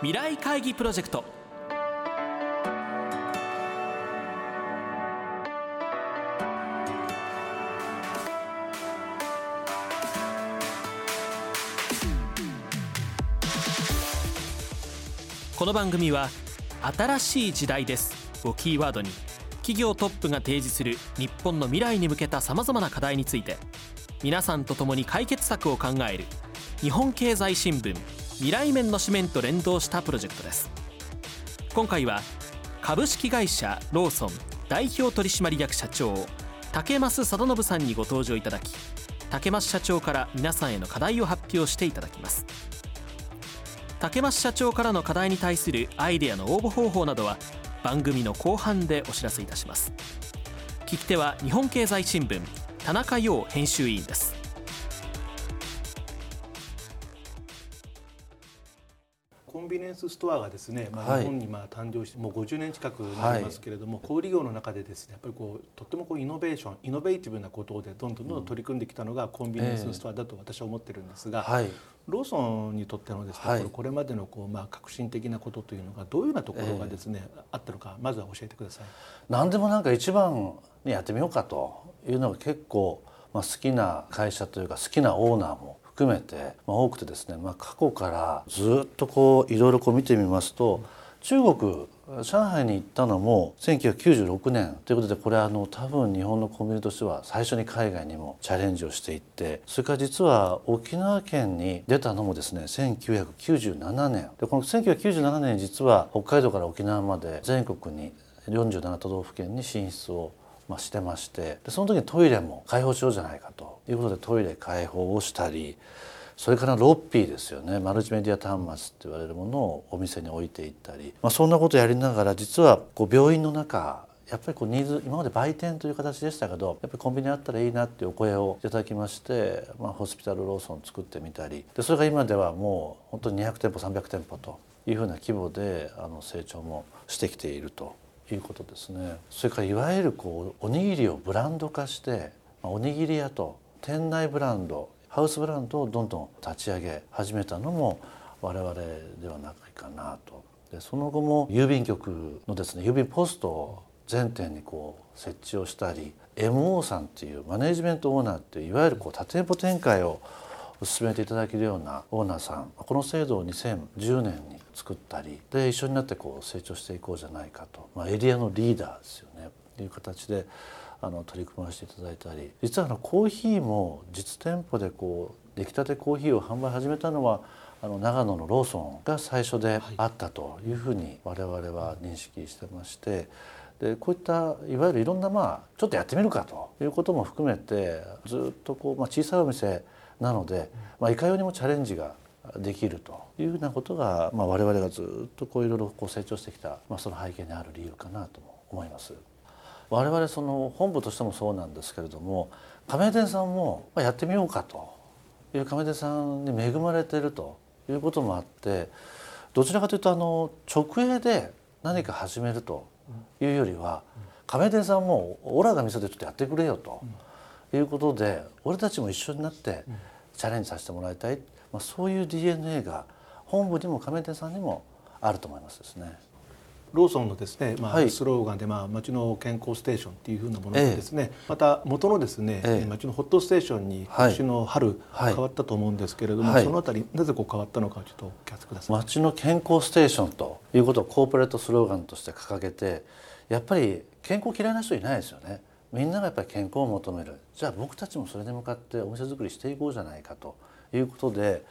未来会議プロジェクト。この番組は新しい時代です。をキーワードに企業トップが提示する日本の未来に向けたさまざまな課題について皆さんと共に解決策を考える日本経済新聞未来面の紙面と連動したプロジェクトです。今回は株式会社ローソン代表取締役社長竹増貞信さんにご登場いただき竹増社長から皆さんへの課題を発表していただきます。竹増社長からの課題に対するアイデアの応募方法などは番組の後半でお知らせいたします。聞き手は日本経済新聞田中陽編集委員です。ンビニエンスストアがですね、まあ、日本にまあ誕生してもう50年近くなりますけれども、はい、小売業の中でですねやっぱりこうとってもこうイノベーションイノベーティブなことでどんどんどんどん取り組んできたのがコンビニエンスストアだと私は思ってるんですが、えーはい、ローソンにとってのですね、はい、これまでのこうまあ革新的なことというのがどういうようなところがですね、えー、あったのかまずは教えてください。何でもなんか一番にやってみようかというのが結構まあ好きな会社というか好きなオーナーも含めて、まあ、多くてですね、まあ、過去からずっとこういろいろこう見てみますと中国上海に行ったのも1996年ということでこれあの多分日本のコンビニとしては最初に海外にもチャレンジをしていってそれから実は沖縄県に出たのもですね1997年。でこの1997年に実は北海道から沖縄まで全国に47都道府県に進出をまあ、してましてでその時にトイレも開放しようじゃないかということでトイレ開放をしたりそれからロッピーですよね。マルチメディア端末って言われるものをお店に置いていったり、まあ、そんなことやりながら実はこう病院の中やっぱりこうニーズ今まで売店という形でしたけどやっぱりコンビニあったらいいなっていうお声をいただきまして、まあ、ホスピタルローソン作ってみたり。でそれが今ではもう本当に200店舗300店舗というふうな規模であの成長もしてきていると。いうことですね。それからいわゆるこうおにぎりをブランド化しておにぎり屋と店内ブランドハウスブランドをどんどん立ち上げ始めたのも我々ではないかなと。でその後も郵便局のですね郵便ポストを全店にこう設置をしたり MO さんっていうマネジメントオーナーっていういわゆるこう多店舗展開を進めていただけるようなオーナーさんこの制度を2010年に作ったりで一緒になってこう成長していこうじゃないかと、まあ、エリアのリーダーですよね。という形であの取り組ませていただいたり。実はあのコーヒーも実店舗でこう出来たてコーヒーを販売始めたのはあの長野のローソンが最初であったというふうに我々は認識してまして。でこういったいわゆるいろんなまあちょっとやってみるかということも含めてずっとこう、まあ、小さいお店なので、まあ、いかようにもチャレンジができるというふうなことが、まあ、我々がずっとこういろいろこう成長してきた、まあ、その背景にある理由かなと思います。我々その本部としてもそうなんですけれども亀店さんもやってみようかという亀店さんに恵まれているということもあってどちらかというとあの直営で何か始めるというよりは亀店さんもオラが店でちょっとやってくれよということで俺たちも一緒になってチャレンジさせてもらいたい。まあ、そういう DNA が本部にも亀店さんにもあると思いますですね。ローソンのですね、まあ、はい、スローガンで、まあ、町の健康ステーションっていうふうなものでですね、ええ、また元のですね、ええ、町のホットステーションに今年の春、変わったと思うんですけれども、はい、そのあたりなぜこう変わったのかちょっとお聞かせください。町の健康ステーションということをコーポレートスローガンとして掲げてやっぱり健康嫌いな人いないですよね。みんながやっぱり健康を求める。じゃあ僕たちもそれに向かってお店作りしていこうじゃないかと。いうことで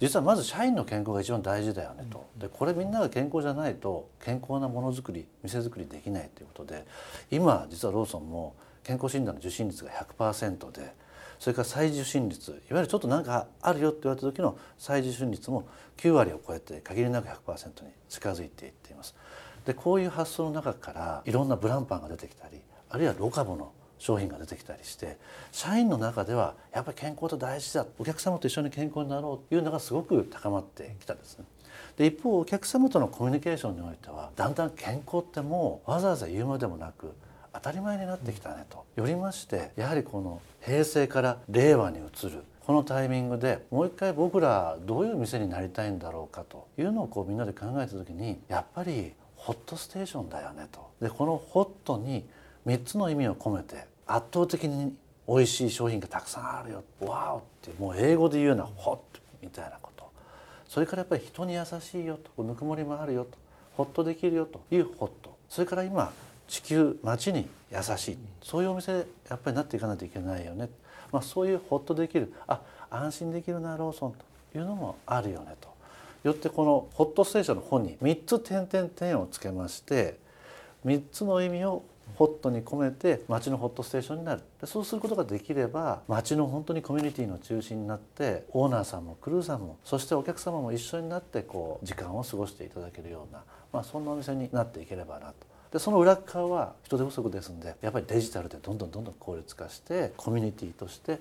実はまず社員の健康が一番大事だよねと。でこれみんなが健康じゃないと健康なものづくり店づくりできないということで今実はローソンも健康診断の受診率が100%でそれから再受診率いわゆるちょっと何かあるよって言われた時の再受診率も9割を超えて限りなく100%に近づいていっています。でこういう発想の中からいろんなブランパンが出てきたりあるいはロカボの商品が出てきたりして社員の中ではやっぱり健康と大事だお客様と一緒に健康になろうというのがすごく高まってきたんですね。で一方お客様とのコミュニケーションにおいてはだんだん健康ってもうわざわざ言うまでもなく当たり前になってきたねとよりましてやはりこの平成から令和に移るこのタイミングでもう一回僕らどういう店になりたいんだろうかというのをこうみんなで考えた時にやっぱりホットステーションだよねと。でこのホットに3つの意味を込めて圧倒的に美味しい商品がたくさんあるよ。ワオってもう英語で言うようなホッみたいなこと。それからやっぱり人に優しいよと。ぬくもりもあるよと。ホッとできるよと。いうホット。それから今地球町に優しい。そういうお店やっぱりなっていかないといけないよね、まあ、そういうホッとできる。あ安心できるなローソンと。いうのもあるよねと。よってこのホットステーションの本に3つ点々点をつけまして3つの意味をホットに込めて町のホットステーションになるそうすることができれば町の本当にコミュニティの中心になってオーナーさんもクルーさんもそしてお客様も一緒になってこう時間を過ごしていただけるような、まあ、そんなお店になっていければなと。でその裏側は人手不足ですんでやっぱりデジタルでどんどんどんどん効率化してコミュニティとして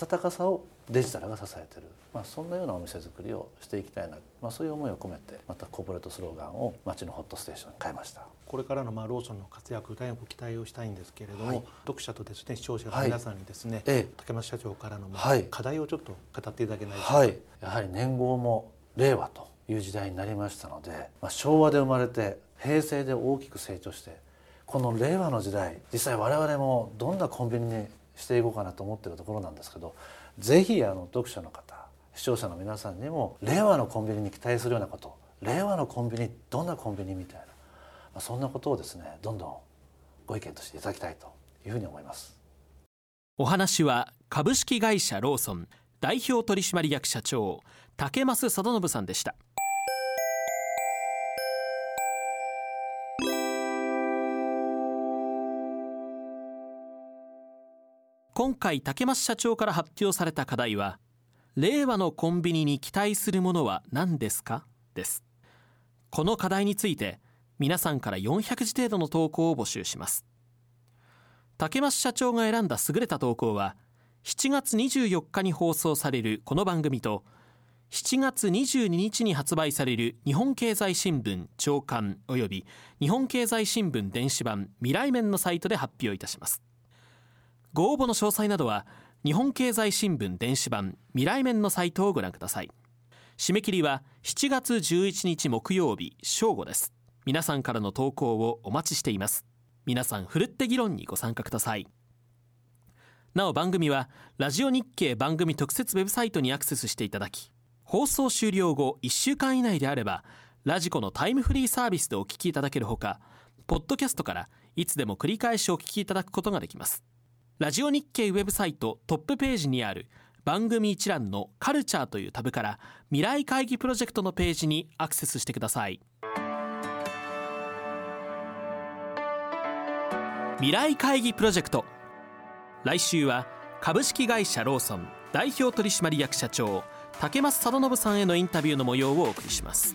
温かさをデジタルが支えてる、まあ、そんなようなお店作りをしていきたいな、まあ、そういう思いを込めてまたコーポレートスローガンを街のホットステーションに変えました。これからのまあローソンの活躍大変ご期待をしたいんですけれども、はい、読者とですね視聴者の皆さんにですね、はい、竹松社長からのまあ課題をちょっと語っていただけないでしょうか、はい、やはり年号も令和という時代になりましたので、まあ、昭和で生まれて平成で大きく成長してこの令和の時代実際我々もどんなコンビニにしていこうかなと思ってるところなんですけどぜひあの読者の方視聴者の皆さんにも令和のコンビニに期待するようなこと令和のコンビニどんなコンビニみたいな、まあ、そんなことをですねどんどんご意見としていただきたいというふうに思います。お話は株式会社ローソン代表取締役社長竹増貞信さんでした。今回竹増社長から発表された課題は令和のコンビニに期待するものは何ですか？です。この課題について皆さんから400字程度の投稿を募集します。竹増社長が選んだ優れた投稿は7月24日に放送されるこの番組と7月22日に発売される日本経済新聞長官及び日本経済新聞電子版未来面のサイトで発表いたします。ご応募の詳細などは日本経済新聞電子版未来面のサイトをご覧ください。締め切りは7月11日木曜日正午です。皆さんからの投稿をお待ちしています。皆さんふるって議論にご参加ください。なお番組はラジオ日経番組特設ウェブサイトにアクセスしていただき放送終了後1週間以内であればラジコのタイムフリーサービスでお聞きいただけるほかポッドキャストからいつでも繰り返しお聞きいただくことができます。ラジオ日経ウェブサイトトップページにある番組一覧のカルチャーというタブから未来会議プロジェクトのページにアクセスしてください未来会議プロジェクト来週は株式会社ローソン代表取締役社長竹増貞信さんへのインタビューの模様をお送りします